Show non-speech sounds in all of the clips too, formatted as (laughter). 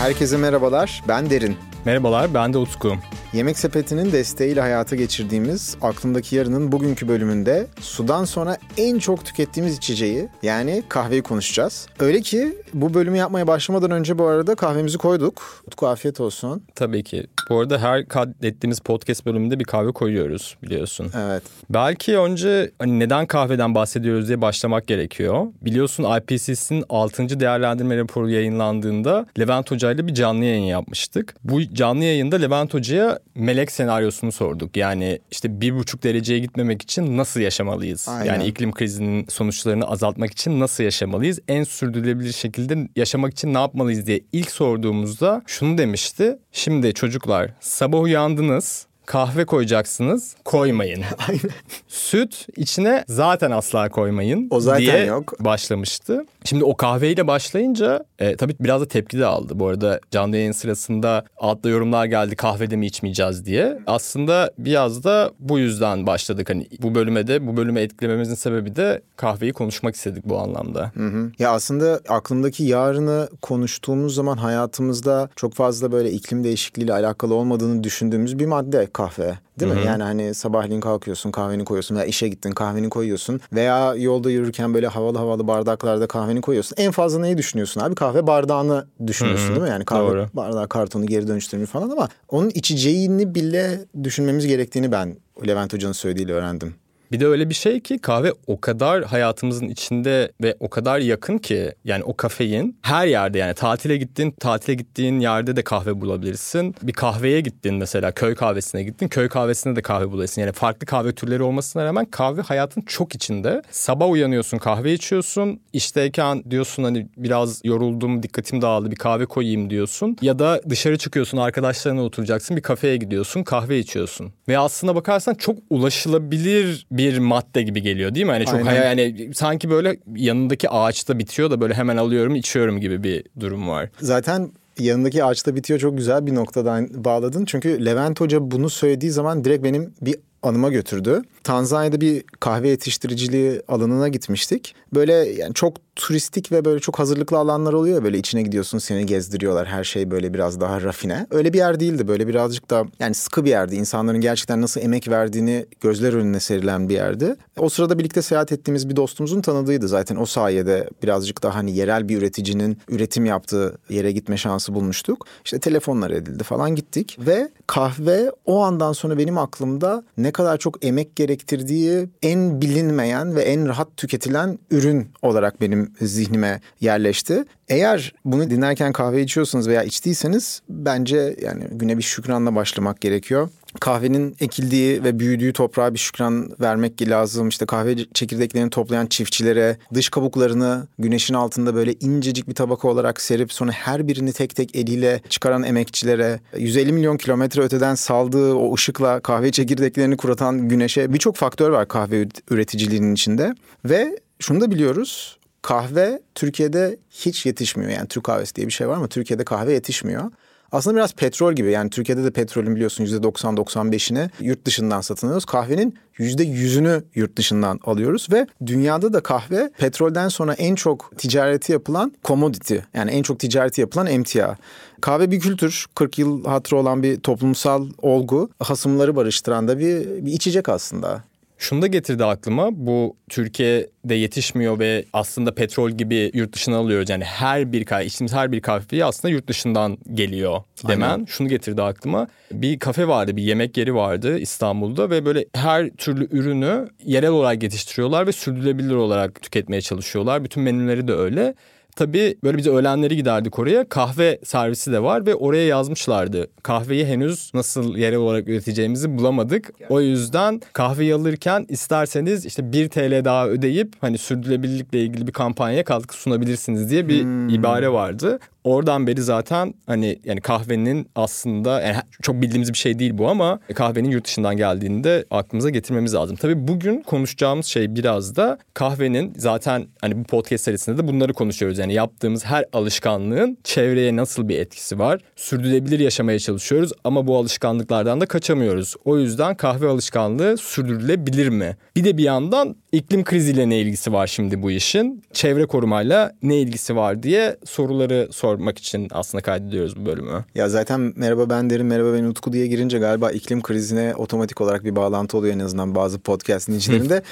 Herkese merhabalar. Ben Derin. Merhabalar, ben de Utku. Yemek Sepeti'nin desteğiyle hayata geçirdiğimiz Aklımdaki Yarının bugünkü bölümünde sudan sonra en çok tükettiğimiz içeceği yani kahveyi konuşacağız. Öyle ki bu bölümü yapmaya başlamadan önce bu arada kahvemizi koyduk. Utku afiyet olsun. Tabii ki. Bu arada her kaydettiğimiz podcast bölümünde bir kahve koyuyoruz biliyorsun. Evet. Belki önce hani neden kahveden bahsediyoruz diye başlamak gerekiyor. Biliyorsun IPCC'nin 6. değerlendirme raporu yayınlandığında Levent Hoca ile bir canlı yayın yapmıştık. Bu canlı yayında Levent Hoca'ya melek senaryosunu sorduk. Yani işte bir buçuk dereceye gitmemek için nasıl yaşamalıyız? Aynen. Yani iklim krizinin sonuçlarını azaltmak için nasıl yaşamalıyız? En sürdürülebilir şekilde yaşamak için ne yapmalıyız diye ilk sorduğumuzda şunu demişti. Şimdi çocuklar sabah uyandınız kahve koyacaksınız koymayın. (laughs) Aynen. Süt içine zaten asla koymayın O zaten diye yok. başlamıştı. Şimdi o kahveyle başlayınca e, tabii biraz da tepki de aldı. Bu arada canlı yayın sırasında altta yorumlar geldi kahvede mi içmeyeceğiz diye. Aslında biraz da bu yüzden başladık. Hani bu bölüme de bu bölümü etkilememizin sebebi de kahveyi konuşmak istedik bu anlamda. Hı hı. Ya aslında aklımdaki yarını konuştuğumuz zaman hayatımızda çok fazla böyle iklim değişikliğiyle alakalı olmadığını düşündüğümüz bir madde kahve. Değil mi? Yani hani sabahleyin kalkıyorsun kahveni koyuyorsun veya işe gittin kahveni koyuyorsun veya yolda yürürken böyle havalı havalı bardaklarda kahveni koyuyorsun. En fazla neyi düşünüyorsun abi? Kahve bardağını düşünüyorsun değil mi? Yani kahve Doğru. bardağı kartonu geri dönüştürmeyi falan ama onun içeceğini bile düşünmemiz gerektiğini ben Levent Hoca'nın söylediğiyle öğrendim. Bir de öyle bir şey ki kahve o kadar hayatımızın içinde ve o kadar yakın ki yani o kafein her yerde yani tatile gittin tatile gittiğin yerde de kahve bulabilirsin. Bir kahveye gittin mesela köy kahvesine gittin köy kahvesinde de kahve bulabilirsin. Yani farklı kahve türleri olmasına rağmen kahve hayatın çok içinde. Sabah uyanıyorsun kahve içiyorsun işteyken diyorsun hani biraz yoruldum dikkatim dağıldı bir kahve koyayım diyorsun. Ya da dışarı çıkıyorsun arkadaşlarına oturacaksın bir kafeye gidiyorsun kahve içiyorsun. Ve aslına bakarsan çok ulaşılabilir bir madde gibi geliyor değil mi? Hani çok Aynen. hayal yani sanki böyle yanındaki ağaçta bitiyor da böyle hemen alıyorum içiyorum gibi bir durum var. Zaten yanındaki ağaçta bitiyor çok güzel bir noktadan bağladın. Çünkü Levent Hoca bunu söylediği zaman direkt benim bir anıma götürdü. Tanzanya'da bir kahve yetiştiriciliği alanına gitmiştik. Böyle yani çok turistik ve böyle çok hazırlıklı alanlar oluyor ya böyle içine gidiyorsun seni gezdiriyorlar her şey böyle biraz daha rafine. Öyle bir yer değildi böyle birazcık da yani sıkı bir yerdi. İnsanların gerçekten nasıl emek verdiğini gözler önüne serilen bir yerdi. O sırada birlikte seyahat ettiğimiz bir dostumuzun tanıdığıydı zaten o sayede birazcık daha hani yerel bir üreticinin üretim yaptığı yere gitme şansı bulmuştuk. İşte telefonlar edildi falan gittik ve kahve o andan sonra benim aklımda ne kadar çok emek gerektirdiği en bilinmeyen ve en rahat tüketilen ürün olarak benim zihnime yerleşti. Eğer bunu dinlerken kahve içiyorsanız veya içtiyseniz bence yani güne bir şükranla başlamak gerekiyor. Kahvenin ekildiği ve büyüdüğü toprağa bir şükran vermek lazım. İşte kahve çekirdeklerini toplayan çiftçilere, dış kabuklarını güneşin altında böyle incecik bir tabaka olarak serip sonra her birini tek tek eliyle çıkaran emekçilere, 150 milyon kilometre öteden saldığı o ışıkla kahve çekirdeklerini kuratan güneşe birçok faktör var kahve üreticiliğinin içinde. Ve şunu da biliyoruz, kahve Türkiye'de hiç yetişmiyor. Yani Türk kahvesi diye bir şey var ama Türkiye'de kahve yetişmiyor. Aslında biraz petrol gibi yani Türkiye'de de petrolün biliyorsun %90-95'ini yurt dışından satın alıyoruz. Kahvenin %100'ünü yurt dışından alıyoruz ve dünyada da kahve petrolden sonra en çok ticareti yapılan commodity yani en çok ticareti yapılan emtia. Kahve bir kültür, 40 yıl hatırı olan bir toplumsal olgu, hasımları barıştıran da bir, bir içecek aslında. Şunu da getirdi aklıma bu Türkiye'de yetişmiyor ve aslında petrol gibi yurt dışına alıyoruz. Yani her bir kahve, içtiğimiz her bir kahve aslında yurt dışından geliyor demen. Aynen. Şunu getirdi aklıma. Bir kafe vardı, bir yemek yeri vardı İstanbul'da ve böyle her türlü ürünü yerel olarak yetiştiriyorlar ve sürdürülebilir olarak tüketmeye çalışıyorlar. Bütün menüleri de öyle. Tabii böyle biz öğlenleri giderdik oraya. Kahve servisi de var ve oraya yazmışlardı. Kahveyi henüz nasıl yerel olarak üreteceğimizi bulamadık. O yüzden kahveyi alırken isterseniz işte 1 TL daha ödeyip hani sürdürülebilirlikle ilgili bir kampanyaya katkı sunabilirsiniz diye bir ibare vardı. Oradan beri zaten hani yani kahvenin aslında yani çok bildiğimiz bir şey değil bu ama kahvenin yurt dışından geldiğini de aklımıza getirmemiz lazım. Tabii bugün konuşacağımız şey biraz da kahvenin zaten hani bu podcast serisinde de bunları konuşuyoruz. Yani yaptığımız her alışkanlığın çevreye nasıl bir etkisi var? Sürdürülebilir yaşamaya çalışıyoruz ama bu alışkanlıklardan da kaçamıyoruz. O yüzden kahve alışkanlığı sürdürülebilir mi? Bir de bir yandan iklim kriziyle ne ilgisi var şimdi bu işin? Çevre korumayla ne ilgisi var diye soruları sor sormak için aslında kaydediyoruz bu bölümü. Ya zaten merhaba ben derim merhaba ben Utku diye girince galiba iklim krizine otomatik olarak bir bağlantı oluyor en azından bazı podcast dinleyicilerinde.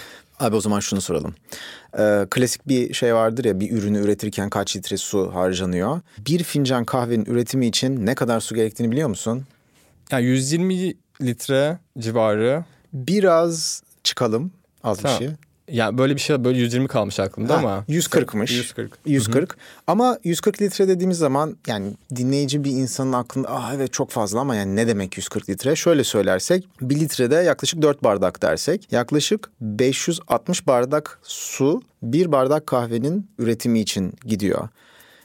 Abi o zaman şunu soralım. Ee, klasik bir şey vardır ya bir ürünü üretirken kaç litre su harcanıyor. Bir fincan kahvenin üretimi için ne kadar su gerektiğini biliyor musun? Yani 120 litre civarı. Biraz çıkalım az Tamam. bir şey. Ya böyle bir şey böyle 120 kalmış aklımda Ha, ama. 140'mış. 140. 140. Ama 140 litre dediğimiz zaman yani dinleyici bir insanın aklında ah evet çok fazla ama yani ne demek 140 litre? Şöyle söylersek bir litrede yaklaşık 4 bardak dersek yaklaşık 560 bardak su bir bardak kahvenin üretimi için gidiyor.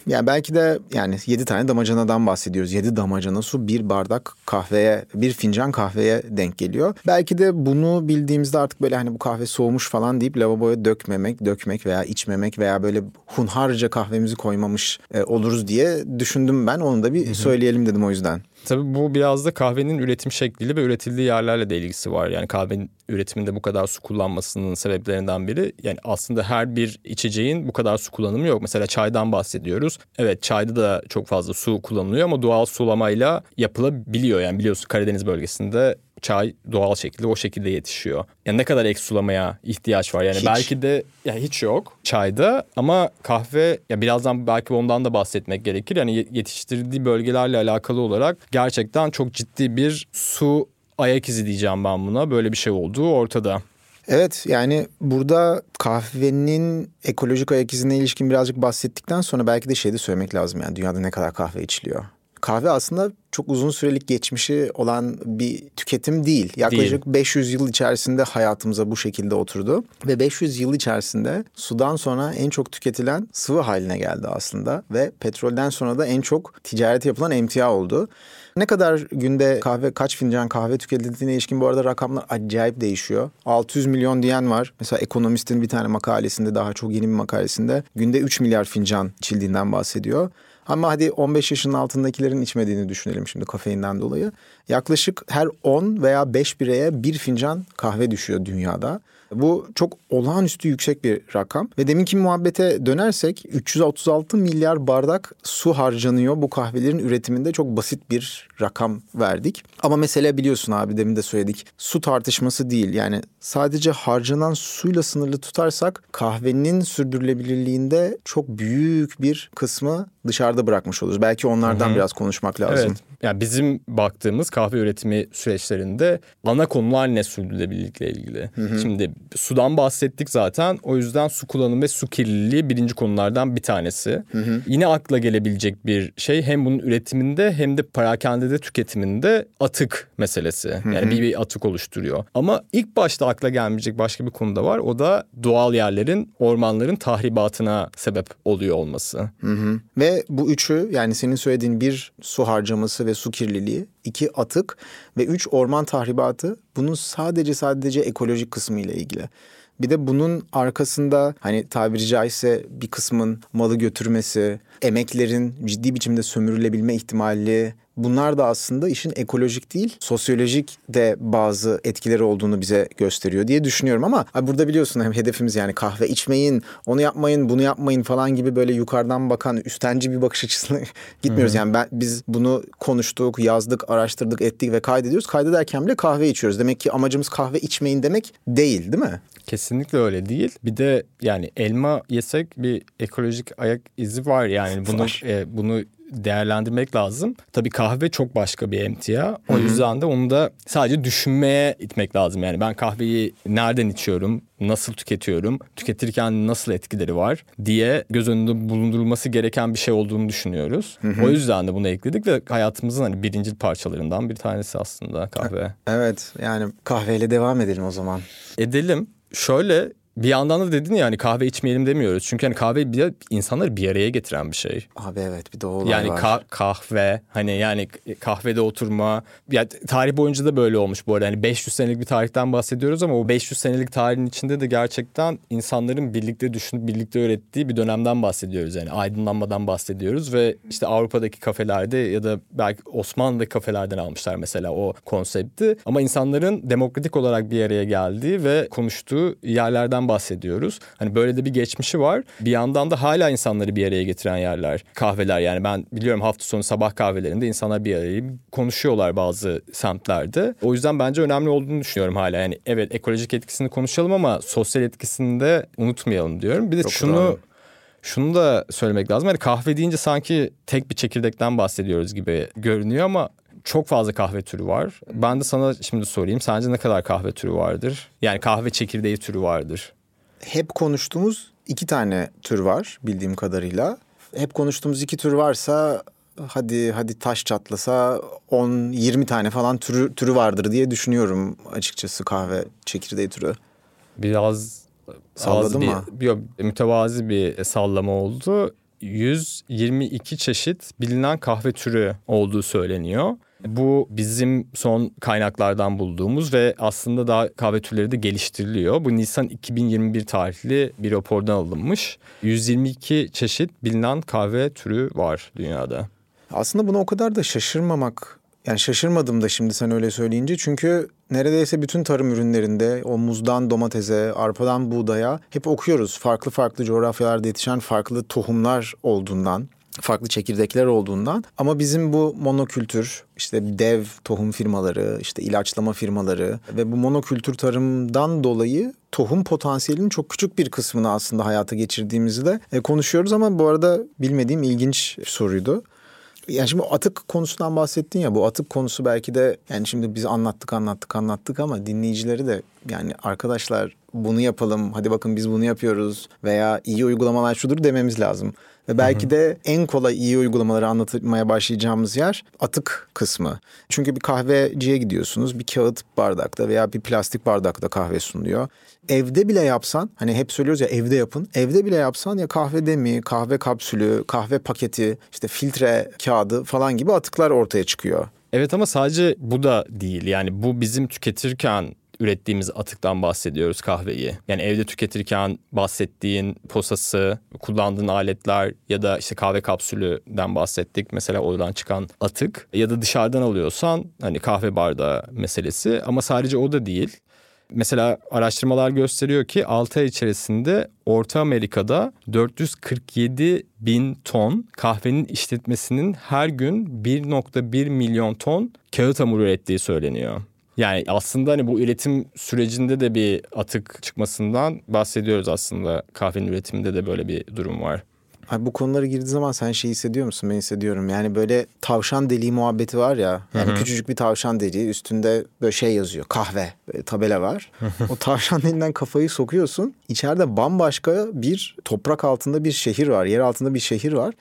Yani belki de yani 7 tane damacanadan bahsediyoruz. 7 damacana su bir bardak kahveye, bir fincan kahveye denk geliyor. Belki de bunu bildiğimizde artık böyle hani bu kahve soğumuş falan deyip lavaboya dökmemek, dökmek veya içmemek veya böyle hunharca kahvemizi koymamış e, oluruz diye düşündüm ben. Onu da bir söyleyelim dedim o yüzden. Tabii bu biraz da kahvenin üretim şekliyle ve üretildiği yerlerle de ilgisi var. Yani kahvenin üretiminde bu kadar su kullanmasının sebeplerinden biri yani aslında her bir içeceğin bu kadar su kullanımı yok. Mesela çaydan bahsediyoruz. Evet çayda da çok fazla su kullanılıyor ama doğal sulamayla yapılabiliyor. Yani biliyorsun Karadeniz bölgesinde çay doğal şekilde o şekilde yetişiyor. Yani ne kadar ek sulamaya ihtiyaç var? Yani Hiç. belki de ya hiç yok çayda ama kahve ya birazdan belki ondan da bahsetmek gerekir. Yani ye- yetiştirdiği bölgelerle alakalı olarak gerçekten çok ciddi bir su ayak izi diyeceğim ben buna. Böyle bir şey olduğu ortada. Evet yani burada kahvenin ekolojik ayak izine ilişkin birazcık bahsettikten sonra belki de şey de söylemek lazım yani dünyada ne kadar kahve içiliyor. Kahve aslında çok uzun sürelik geçmişi olan bir tüketim değil. Yaklaşık 500 yıl içerisinde hayatımıza bu şekilde oturdu. Ve 500 yıl içerisinde sudan sonra en çok tüketilen sıvı haline geldi aslında. Ve petrolden sonra da en çok ticaret yapılan emtia oldu. Ne kadar günde kahve, kaç fincan kahve tüketildiğine ilişkin bu arada rakamlar acayip değişiyor. 600 milyon diyen var. Mesela Ekonomist'in bir tane makalesinde daha çok yeni bir makalesinde günde 3 milyar fincan içildiğinden bahsediyor. Ama hadi 15 yaşının altındakilerin içmediğini düşünelim şimdi kafeinden dolayı. Yaklaşık her 10 veya 5 bireye bir fincan kahve düşüyor dünyada. Bu çok olağanüstü yüksek bir rakam. Ve deminki muhabbete dönersek 336 milyar bardak su harcanıyor bu kahvelerin üretiminde çok basit bir rakam verdik. Ama mesele biliyorsun abi demin de söyledik. Su tartışması değil. Yani sadece harcanan suyla sınırlı tutarsak kahvenin sürdürülebilirliğinde çok büyük bir kısmı dışarıda bırakmış oluruz. Belki onlardan biraz konuşmak lazım. Evet. Yani bizim baktığımız kahve üretimi süreçlerinde ana konular ne sürdürülebilirlikle ilgili. Şimdi sudan bahsettik zaten. O yüzden su kullanımı ve su kirliliği birinci konulardan bir tanesi. Yine akla gelebilecek bir şey hem bunun üretiminde hem de parakendede tüketiminde atık meselesi. Yani bir, bir atık oluşturuyor. Ama ilk başta akla gelmeyecek başka bir konu da var. O da doğal yerlerin, ormanların tahribatına sebep oluyor olması. Hı hı. Ve bu üçü yani senin söylediğin bir su harcaması ve su kirliliği, iki atık ve üç orman tahribatı bunun sadece sadece ekolojik kısmı ile ilgili. Bir de bunun arkasında hani tabiri caizse bir kısmın malı götürmesi, emeklerin ciddi biçimde sömürülebilme ihtimali bunlar da aslında işin ekolojik değil sosyolojik de bazı etkileri olduğunu bize gösteriyor diye düşünüyorum ama abi burada biliyorsun hem hedefimiz yani kahve içmeyin, onu yapmayın, bunu yapmayın falan gibi böyle yukarıdan bakan üstenci bir bakış açısına (laughs) gitmiyoruz. Yani ben biz bunu konuştuk, yazdık, araştırdık, ettik ve kaydediyoruz. Kaydederken bile kahve içiyoruz. Demek ki amacımız kahve içmeyin demek değil, değil mi? Kesinlikle öyle değil. Bir de yani elma yesek bir ekolojik ayak izi var yani bunu e, bunu değerlendirmek lazım. Tabii kahve çok başka bir emtia. O yüzden de onu da sadece düşünmeye itmek lazım. Yani ben kahveyi nereden içiyorum, nasıl tüketiyorum, tüketirken nasıl etkileri var diye göz önünde bulundurulması gereken bir şey olduğunu düşünüyoruz. O yüzden de bunu ekledik ve hayatımızın hani birinci parçalarından bir tanesi aslında kahve. Evet yani kahveyle devam edelim o zaman. Edelim. Şöyle bir yandan da dedin ya hani kahve içmeyelim demiyoruz. Çünkü hani kahve bir insanları bir araya getiren bir şey. Abi evet bir de o olay Yani var. ka- kahve hani yani kahvede oturma. Ya tarih boyunca da böyle olmuş bu arada. Hani 500 senelik bir tarihten bahsediyoruz ama o 500 senelik tarihin içinde de gerçekten insanların birlikte düşünüp birlikte öğrettiği bir dönemden bahsediyoruz. Yani aydınlanmadan bahsediyoruz ve işte Avrupa'daki kafelerde ya da belki Osmanlı'daki kafelerden almışlar mesela o konsepti. Ama insanların demokratik olarak bir araya geldiği ve konuştuğu yerlerden kahveden bahsediyoruz. Hani böyle de bir geçmişi var. Bir yandan da hala insanları bir araya getiren yerler. Kahveler yani ben biliyorum hafta sonu sabah kahvelerinde insanlar bir araya konuşuyorlar bazı semtlerde. O yüzden bence önemli olduğunu düşünüyorum hala. Yani evet ekolojik etkisini konuşalım ama sosyal etkisini de unutmayalım diyorum. Bir de Çok şunu doğru. şunu da söylemek lazım. Hani kahve deyince sanki tek bir çekirdekten bahsediyoruz gibi görünüyor ama çok fazla kahve türü var. Ben de sana şimdi sorayım. Sence ne kadar kahve türü vardır? Yani kahve çekirdeği türü vardır. Hep konuştuğumuz iki tane tür var bildiğim kadarıyla. Hep konuştuğumuz iki tür varsa hadi hadi taş çatlasa 10-20 tane falan türü, türü vardır diye düşünüyorum açıkçası kahve çekirdeği türü. Biraz Salladım bir, mı? Yok, mütevazi bir sallama oldu. 122 çeşit bilinen kahve türü olduğu söyleniyor. Bu bizim son kaynaklardan bulduğumuz ve aslında daha kahve türleri de geliştiriliyor. Bu Nisan 2021 tarihli bir rapordan alınmış. 122 çeşit bilinen kahve türü var dünyada. Aslında buna o kadar da şaşırmamak yani şaşırmadım da şimdi sen öyle söyleyince çünkü neredeyse bütün tarım ürünlerinde o muzdan domatese, arpadan buğdaya hep okuyoruz. Farklı farklı coğrafyalarda yetişen farklı tohumlar olduğundan farklı çekirdekler olduğundan ama bizim bu monokültür işte dev tohum firmaları işte ilaçlama firmaları ve bu monokültür tarımdan dolayı tohum potansiyelinin çok küçük bir kısmını aslında hayata geçirdiğimizi de e, konuşuyoruz ama bu arada bilmediğim ilginç soruydu. Yani şimdi atık konusundan bahsettin ya bu atık konusu belki de yani şimdi biz anlattık anlattık anlattık ama dinleyicileri de yani arkadaşlar bunu yapalım hadi bakın biz bunu yapıyoruz veya iyi uygulamalar şudur dememiz lazım. Ve belki de en kolay iyi uygulamaları anlatmaya başlayacağımız yer atık kısmı. Çünkü bir kahveciye gidiyorsunuz bir kağıt bardakta veya bir plastik bardakta kahve sunuluyor. Evde bile yapsan hani hep söylüyoruz ya evde yapın. Evde bile yapsan ya kahve mi, kahve kapsülü, kahve paketi, işte filtre kağıdı falan gibi atıklar ortaya çıkıyor. Evet ama sadece bu da değil. Yani bu bizim tüketirken ürettiğimiz atıktan bahsediyoruz kahveyi. Yani evde tüketirken bahsettiğin posası, kullandığın aletler ya da işte kahve kapsülüden bahsettik. Mesela oradan çıkan atık ya da dışarıdan alıyorsan hani kahve bardağı meselesi ama sadece o da değil. Mesela araştırmalar gösteriyor ki 6 ay içerisinde Orta Amerika'da 447 bin ton kahvenin işletmesinin her gün 1.1 milyon ton kağıt hamuru ürettiği söyleniyor. Yani aslında hani bu üretim sürecinde de bir atık çıkmasından bahsediyoruz aslında. Kahvenin üretiminde de böyle bir durum var. Abi bu konulara girdiği zaman sen şey hissediyor musun? Ben hissediyorum. Yani böyle tavşan deliği muhabbeti var ya. Yani Hı-hı. küçücük bir tavşan deliği üstünde böyle şey yazıyor. Kahve. Böyle tabela var. o tavşan deliğinden kafayı sokuyorsun. İçeride bambaşka bir toprak altında bir şehir var. Yer altında bir şehir var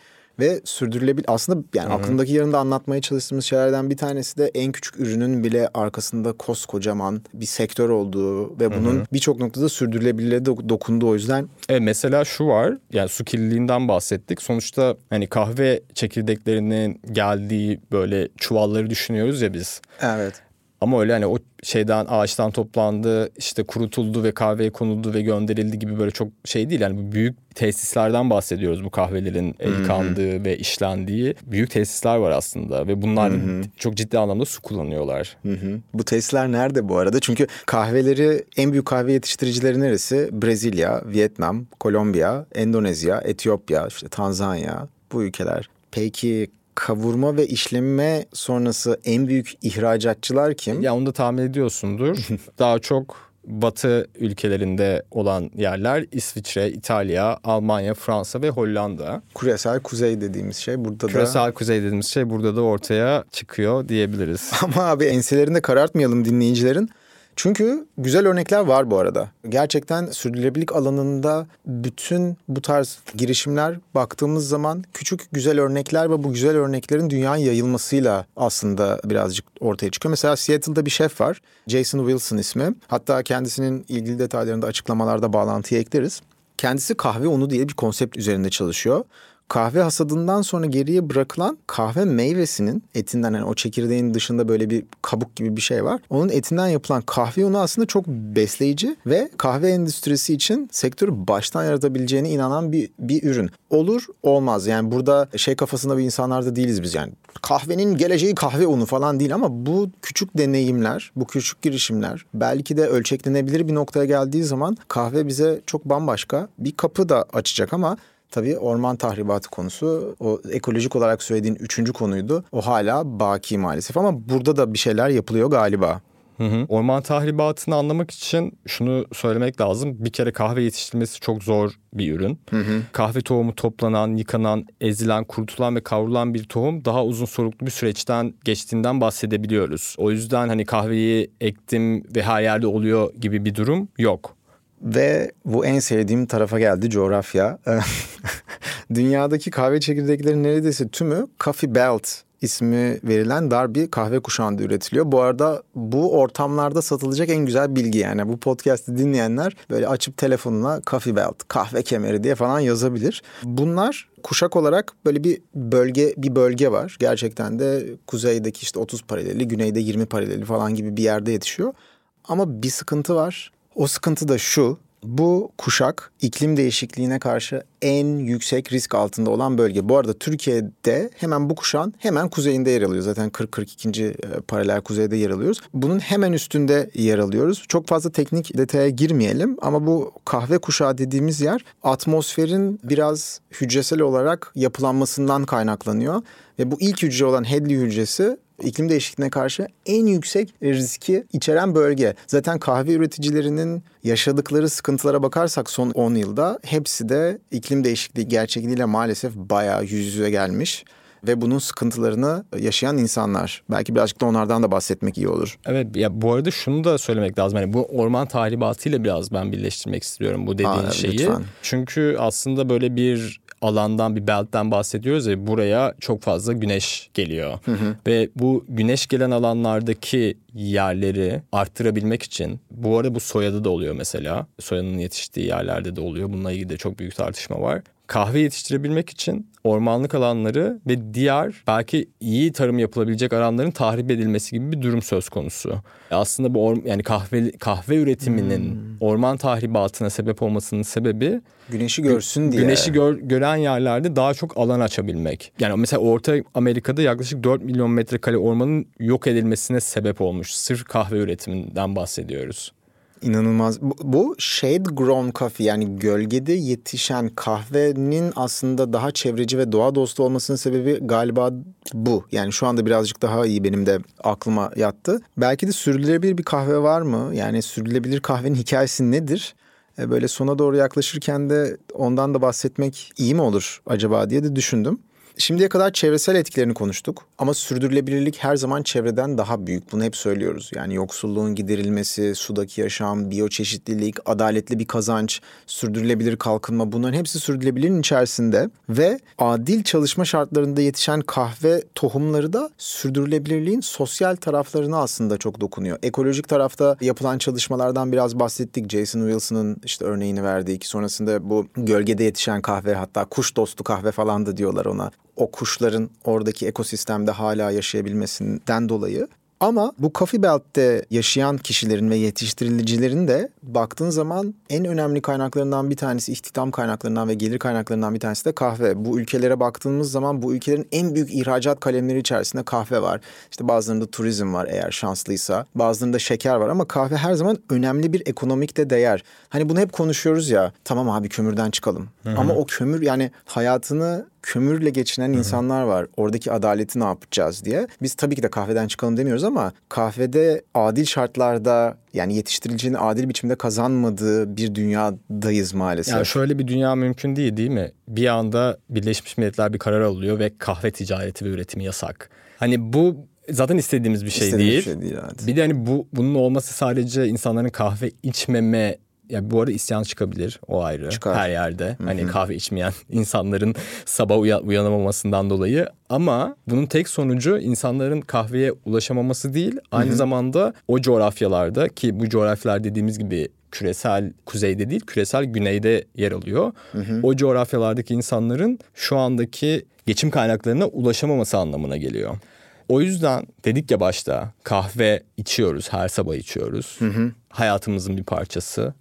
ve sürdürülebilir. Aslında yani Hı-hı. aklımdaki yarında anlatmaya çalıştığımız şeylerden bir tanesi de en küçük ürünün bile arkasında koskocaman bir sektör olduğu ve bunun birçok noktada sürdürülebilirliğe de dokunduğu o yüzden. Evet mesela şu var yani su kirliliğinden bahsettik. Sonuçta hani kahve çekirdeklerinin geldiği böyle çuvalları düşünüyoruz ya biz. Evet. Ama öyle hani o şeyden ağaçtan toplandı işte kurutuldu ve kahveye konuldu ve gönderildi gibi böyle çok şey değil. Yani bu büyük tesislerden bahsediyoruz bu kahvelerin yıkandığı ve işlendiği büyük tesisler var aslında ve bunlar Hı-hı. çok ciddi anlamda su kullanıyorlar. Hı-hı. Bu tesisler nerede bu arada? Çünkü kahveleri en büyük kahve yetiştiricileri neresi? Brezilya, Vietnam, Kolombiya, Endonezya, Etiyopya, işte Tanzanya bu ülkeler. Peki kavurma ve işleme sonrası en büyük ihracatçılar kim? Ya onu da tahmin ediyorsundur. (laughs) Daha çok Batı ülkelerinde olan yerler İsviçre, İtalya, Almanya, Fransa ve Hollanda. Küresel kuzey dediğimiz şey burada Küresel da... Küresel kuzey dediğimiz şey burada da ortaya çıkıyor diyebiliriz. (laughs) Ama abi enselerinde karartmayalım dinleyicilerin. Çünkü güzel örnekler var bu arada. Gerçekten sürdürülebilirlik alanında bütün bu tarz girişimler baktığımız zaman küçük güzel örnekler ve bu güzel örneklerin dünyaya yayılmasıyla aslında birazcık ortaya çıkıyor. Mesela Seattle'da bir şef var. Jason Wilson ismi. Hatta kendisinin ilgili detaylarını da açıklamalarda bağlantıya ekleriz. Kendisi kahve unu diye bir konsept üzerinde çalışıyor kahve hasadından sonra geriye bırakılan kahve meyvesinin etinden yani o çekirdeğin dışında böyle bir kabuk gibi bir şey var. Onun etinden yapılan kahve unu aslında çok besleyici ve kahve endüstrisi için sektörü baştan yaratabileceğine inanan bir, bir ürün. Olur olmaz yani burada şey kafasında bir insanlarda değiliz biz yani kahvenin geleceği kahve unu falan değil ama bu küçük deneyimler, bu küçük girişimler belki de ölçeklenebilir bir noktaya geldiği zaman kahve bize çok bambaşka bir kapı da açacak ama Tabii orman tahribatı konusu o ekolojik olarak söylediğin üçüncü konuydu. O hala baki maalesef ama burada da bir şeyler yapılıyor galiba. Hı hı. Orman tahribatını anlamak için şunu söylemek lazım. Bir kere kahve yetiştirilmesi çok zor bir ürün. Hı hı. Kahve tohumu toplanan, yıkanan, ezilen, kurutulan ve kavrulan bir tohum daha uzun soluklu bir süreçten geçtiğinden bahsedebiliyoruz. O yüzden hani kahveyi ektim ve her yerde oluyor gibi bir durum yok. Ve bu en sevdiğim tarafa geldi coğrafya. (laughs) Dünyadaki kahve çekirdeklerinin neredeyse tümü Coffee Belt ismi verilen dar bir kahve kuşağında üretiliyor. Bu arada bu ortamlarda satılacak en güzel bilgi yani. Bu podcast'i dinleyenler böyle açıp telefonuna Coffee Belt, kahve kemeri diye falan yazabilir. Bunlar kuşak olarak böyle bir bölge bir bölge var. Gerçekten de kuzeydeki işte 30 paraleli, güneyde 20 paraleli falan gibi bir yerde yetişiyor. Ama bir sıkıntı var. O sıkıntı da şu. Bu kuşak iklim değişikliğine karşı en yüksek risk altında olan bölge. Bu arada Türkiye'de hemen bu kuşağın hemen kuzeyinde yer alıyor. Zaten 40-42. E, paralel kuzeyde yer alıyoruz. Bunun hemen üstünde yer alıyoruz. Çok fazla teknik detaya girmeyelim ama bu kahve kuşağı dediğimiz yer atmosferin biraz hücresel olarak yapılanmasından kaynaklanıyor. Ve bu ilk hücre olan Hadley hücresi iklim değişikliğine karşı en yüksek riski içeren bölge. Zaten kahve üreticilerinin yaşadıkları sıkıntılara bakarsak son 10 yılda hepsi de iklim değişikliği gerçekliğiyle maalesef bayağı yüz yüze gelmiş ve bunun sıkıntılarını yaşayan insanlar. Belki birazcık da onlardan da bahsetmek iyi olur. Evet ya bu arada şunu da söylemek lazım. Hani bu orman tahribatıyla biraz ben birleştirmek istiyorum bu dediğin Aa, şeyi. Lütfen. Çünkü aslında böyle bir alandan bir beltten bahsediyoruz ve buraya çok fazla güneş geliyor. Hı hı. Ve bu güneş gelen alanlardaki yerleri arttırabilmek için bu arada bu soyada da oluyor mesela. Soyanın yetiştiği yerlerde de oluyor. Bununla ilgili de çok büyük tartışma var kahve yetiştirebilmek için ormanlık alanları ve diğer belki iyi tarım yapılabilecek alanların tahrip edilmesi gibi bir durum söz konusu. Aslında bu or, yani kahve kahve üretiminin hmm. orman tahribatına sebep olmasının sebebi güneşi görsün diye. Güneşi gör, gören yerlerde daha çok alan açabilmek. Yani mesela Orta Amerika'da yaklaşık 4 milyon metrekare ormanın yok edilmesine sebep olmuş. Sırf kahve üretiminden bahsediyoruz. İnanılmaz. Bu, bu shade grown coffee yani gölgede yetişen kahvenin aslında daha çevreci ve doğa dostu olmasının sebebi galiba bu. Yani şu anda birazcık daha iyi benim de aklıma yattı. Belki de sürdürülebilir bir kahve var mı? Yani sürdürülebilir kahvenin hikayesi nedir? E, böyle sona doğru yaklaşırken de ondan da bahsetmek iyi mi olur acaba diye de düşündüm. Şimdiye kadar çevresel etkilerini konuştuk ama sürdürülebilirlik her zaman çevreden daha büyük. Bunu hep söylüyoruz. Yani yoksulluğun giderilmesi, sudaki yaşam, biyoçeşitlilik, adaletli bir kazanç, sürdürülebilir kalkınma bunların hepsi sürdürülebilirliğin içerisinde ve adil çalışma şartlarında yetişen kahve tohumları da sürdürülebilirliğin sosyal taraflarına aslında çok dokunuyor. Ekolojik tarafta yapılan çalışmalardan biraz bahsettik. Jason Wilson'ın işte örneğini verdik. Sonrasında bu gölgede yetişen kahve hatta kuş dostu kahve falan da diyorlar ona o kuşların oradaki ekosistemde hala yaşayabilmesinden dolayı ama bu Coffee Belt'te yaşayan kişilerin ve yetiştiricilerin de baktığın zaman en önemli kaynaklarından bir tanesi istihdam kaynaklarından ve gelir kaynaklarından bir tanesi de kahve. Bu ülkelere baktığımız zaman bu ülkelerin en büyük ihracat kalemleri içerisinde kahve var. İşte bazılarında turizm var eğer şanslıysa. Bazılarında şeker var ama kahve her zaman önemli bir ekonomik de değer. Hani bunu hep konuşuyoruz ya. Tamam abi kömürden çıkalım. Hı-hı. Ama o kömür yani hayatını kömürle geçinen Hı-hı. insanlar var. Oradaki adaleti ne yapacağız diye. Biz tabii ki de kahveden çıkalım demiyoruz ama kahvede adil şartlarda yani yetiştiricinin adil biçimde kazanmadığı bir dünyadayız maalesef. Yani şöyle bir dünya mümkün değil değil mi? Bir anda Birleşmiş Milletler bir karar alıyor ve kahve ticareti ve üretimi yasak. Hani bu zaten istediğimiz bir şey İstediğimiz değil. Bir şey değil evet. Bir de hani bu bunun olması sadece insanların kahve içmeme ya bu arada isyan çıkabilir o ayrı Çıkar. her yerde. Hı-hı. Hani kahve içmeyen (laughs) insanların sabah uya- uyanamamasından dolayı ama bunun tek sonucu insanların kahveye ulaşamaması değil. Aynı Hı-hı. zamanda o coğrafyalarda ki bu coğrafyalar dediğimiz gibi küresel kuzeyde değil küresel güneyde yer alıyor. Hı hı. O coğrafyalardaki insanların şu andaki geçim kaynaklarına ulaşamaması anlamına geliyor. O yüzden dedik ya başta kahve içiyoruz her sabah içiyoruz. Hı hı. Hayatımızın bir parçası.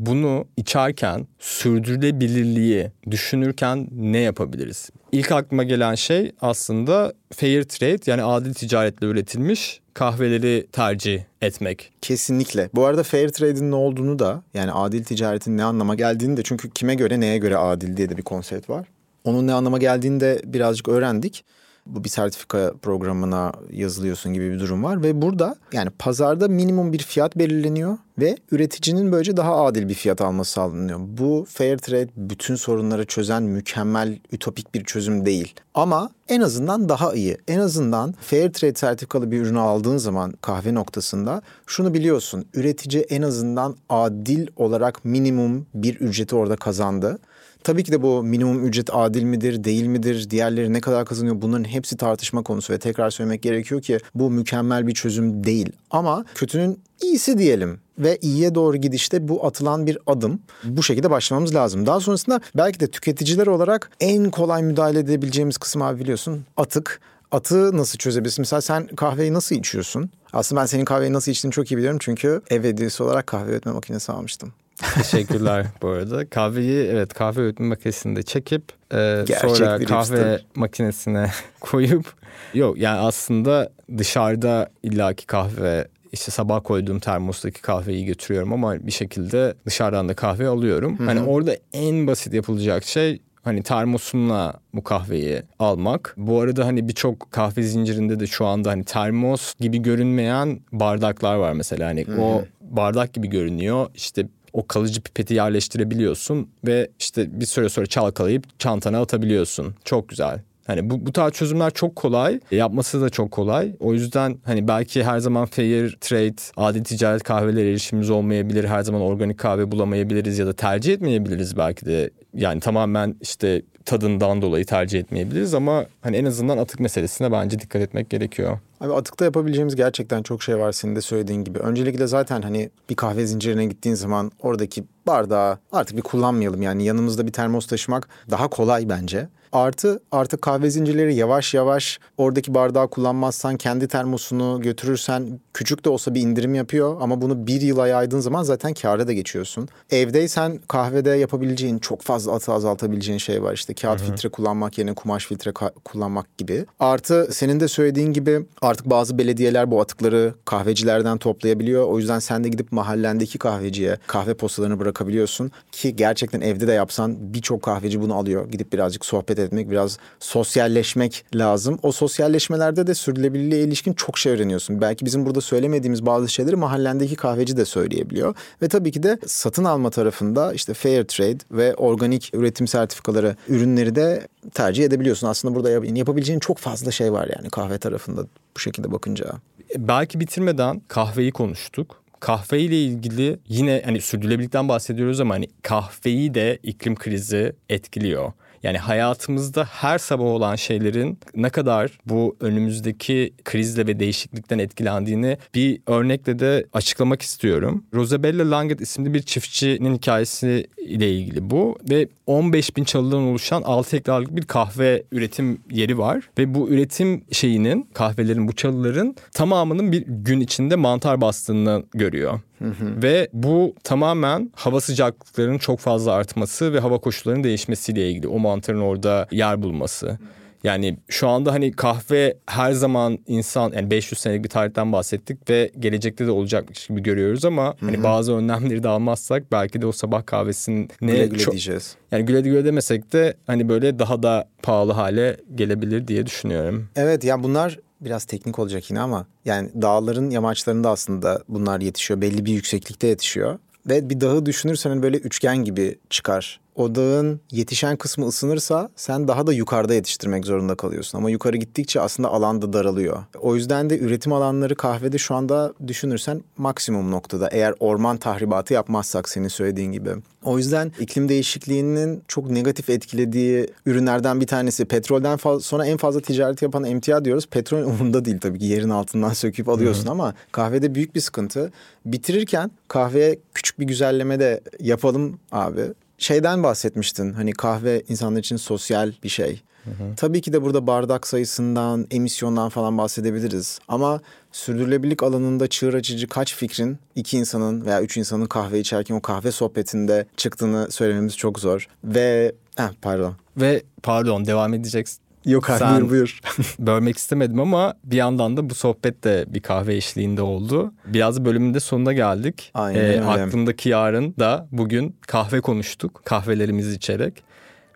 Bunu içerken sürdürülebilirliği düşünürken ne yapabiliriz? İlk aklıma gelen şey aslında fair trade yani adil ticaretle üretilmiş kahveleri tercih etmek. Kesinlikle. Bu arada fair trade'in ne olduğunu da yani adil ticaretin ne anlama geldiğini de çünkü kime göre neye göre adil diye de bir konsept var. Onun ne anlama geldiğini de birazcık öğrendik bu bir sertifika programına yazılıyorsun gibi bir durum var ve burada yani pazarda minimum bir fiyat belirleniyor ve üreticinin böylece daha adil bir fiyat alması sağlanıyor. Bu fair trade bütün sorunları çözen mükemmel ütopik bir çözüm değil. Ama en azından daha iyi. En azından fair trade sertifikalı bir ürünü aldığın zaman kahve noktasında şunu biliyorsun. Üretici en azından adil olarak minimum bir ücreti orada kazandı. Tabii ki de bu minimum ücret adil midir, değil midir, diğerleri ne kadar kazanıyor bunların hepsi tartışma konusu ve tekrar söylemek gerekiyor ki bu mükemmel bir çözüm değil. Ama kötünün iyisi diyelim ve iyiye doğru gidişte bu atılan bir adım. Bu şekilde başlamamız lazım. Daha sonrasında belki de tüketiciler olarak en kolay müdahale edebileceğimiz kısım abi biliyorsun atık. Atığı nasıl çözebilirsin? Mesela sen kahveyi nasıl içiyorsun? Aslında ben senin kahveyi nasıl içtiğini çok iyi biliyorum çünkü ev hediyesi olarak kahve üretme makinesi almıştım. Teşekkürler bu arada. Kahveyi evet kahve öğütme makinesinde çekip e, sonra kahve hipster. makinesine (laughs) koyup yok yani aslında dışarıda illaki kahve işte sabah koyduğum termostaki kahveyi götürüyorum ama bir şekilde dışarıdan da kahve alıyorum. Hı-hı. Hani orada en basit yapılacak şey hani termosumla bu kahveyi almak. Bu arada hani birçok kahve zincirinde de şu anda hani termos gibi görünmeyen bardaklar var mesela. Hani Hı-hı. o bardak gibi görünüyor. İşte o kalıcı pipeti yerleştirebiliyorsun ve işte bir süre sonra çalkalayıp çantana atabiliyorsun. Çok güzel. Hani bu, bu tarz çözümler çok kolay. Yapması da çok kolay. O yüzden hani belki her zaman fair trade, adil ticaret kahveleri erişimimiz olmayabilir. Her zaman organik kahve bulamayabiliriz ya da tercih etmeyebiliriz belki de. Yani tamamen işte tadından dolayı tercih etmeyebiliriz ama hani en azından atık meselesine bence dikkat etmek gerekiyor. Abi atıkta yapabileceğimiz gerçekten çok şey var senin de söylediğin gibi. Öncelikle zaten hani bir kahve zincirine gittiğin zaman oradaki bardağı artık bir kullanmayalım. Yani yanımızda bir termos taşımak daha kolay bence. Artı artık kahve zincirleri yavaş yavaş oradaki bardağı kullanmazsan kendi termosunu götürürsen küçük de olsa bir indirim yapıyor ama bunu bir yıla yaydığın zaman zaten kâra da geçiyorsun. Evdeysen kahvede yapabileceğin çok fazla atı azaltabileceğin şey var işte kağıt Hı-hı. filtre kullanmak yerine kumaş filtre kullanmak gibi. Artı senin de söylediğin gibi artık bazı belediyeler bu atıkları kahvecilerden toplayabiliyor. O yüzden sen de gidip mahallendeki kahveciye kahve postalarını bırakabiliyorsun ki gerçekten evde de yapsan birçok kahveci bunu alıyor. Gidip birazcık sohbet etmek, biraz sosyalleşmek lazım. O sosyalleşmelerde de sürdürülebilirliğe ilişkin çok şey öğreniyorsun. Belki bizim burada söylemediğimiz bazı şeyleri mahallendeki kahveci de söyleyebiliyor. Ve tabii ki de satın alma tarafında işte fair trade ve organik üretim sertifikaları ürünleri de tercih edebiliyorsun. Aslında burada yapabileceğin çok fazla şey var yani kahve tarafında bu şekilde bakınca. Belki bitirmeden kahveyi konuştuk kahve ile ilgili yine hani sürdürülebilikten bahsediyoruz ama hani kahveyi de iklim krizi etkiliyor. Yani hayatımızda her sabah olan şeylerin ne kadar bu önümüzdeki krizle ve değişiklikten etkilendiğini bir örnekle de açıklamak istiyorum. Rosabella Langet isimli bir çiftçinin hikayesi ile ilgili bu ve 15 bin çalıdan oluşan 6 hektarlık bir kahve üretim yeri var ve bu üretim şeyinin kahvelerin bu çalıların tamamının bir gün içinde mantar bastığını görüyor. Ve bu tamamen hava sıcaklıklarının çok fazla artması ve hava koşullarının değişmesiyle ilgili. O mantarın orada yer bulması. Yani şu anda hani kahve her zaman insan yani 500 senelik bir tarihten bahsettik ve gelecekte de olacakmış gibi görüyoruz ama Hı-hı. hani bazı önlemleri de almazsak belki de o sabah kahvesinin ne güle güle çok, diyeceğiz. Yani güle güle demesek de hani böyle daha da pahalı hale gelebilir diye düşünüyorum. Evet yani bunlar biraz teknik olacak yine ama yani dağların yamaçlarında aslında bunlar yetişiyor. Belli bir yükseklikte yetişiyor. Ve bir dağı düşünürsen hani böyle üçgen gibi çıkar odağın yetişen kısmı ısınırsa sen daha da yukarıda yetiştirmek zorunda kalıyorsun. Ama yukarı gittikçe aslında alan da daralıyor. O yüzden de üretim alanları kahvede şu anda düşünürsen maksimum noktada. Eğer orman tahribatı yapmazsak senin söylediğin gibi. O yüzden iklim değişikliğinin çok negatif etkilediği ürünlerden bir tanesi. Petrolden sonra en fazla ticaret yapan emtia diyoruz. Petrol umurunda değil tabii ki yerin altından söküp alıyorsun Hı-hı. ama kahvede büyük bir sıkıntı. Bitirirken kahveye küçük bir güzelleme de yapalım abi. Şeyden bahsetmiştin hani kahve insanlar için sosyal bir şey. Hı hı. Tabii ki de burada bardak sayısından, emisyondan falan bahsedebiliriz. Ama sürdürülebilirlik alanında çığır açıcı kaç fikrin iki insanın veya üç insanın kahve içerken o kahve sohbetinde çıktığını söylememiz çok zor. Ve eh, pardon. Ve pardon devam edeceksin. Yok abi Sen buyur buyur. (laughs) bölmek istemedim ama bir yandan da bu sohbet de bir kahve eşliğinde oldu. Biraz bölümün de sonuna geldik. Aynen ee, Aklımdaki yarın da bugün kahve konuştuk. Kahvelerimizi içerek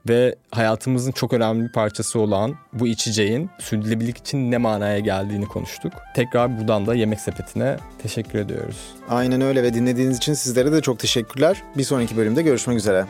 ve hayatımızın çok önemli bir parçası olan bu içeceğin sürdürülebilirlik için ne manaya geldiğini konuştuk. Tekrar buradan da Yemek Sepeti'ne teşekkür ediyoruz. Aynen öyle ve dinlediğiniz için sizlere de çok teşekkürler. Bir sonraki bölümde görüşmek üzere.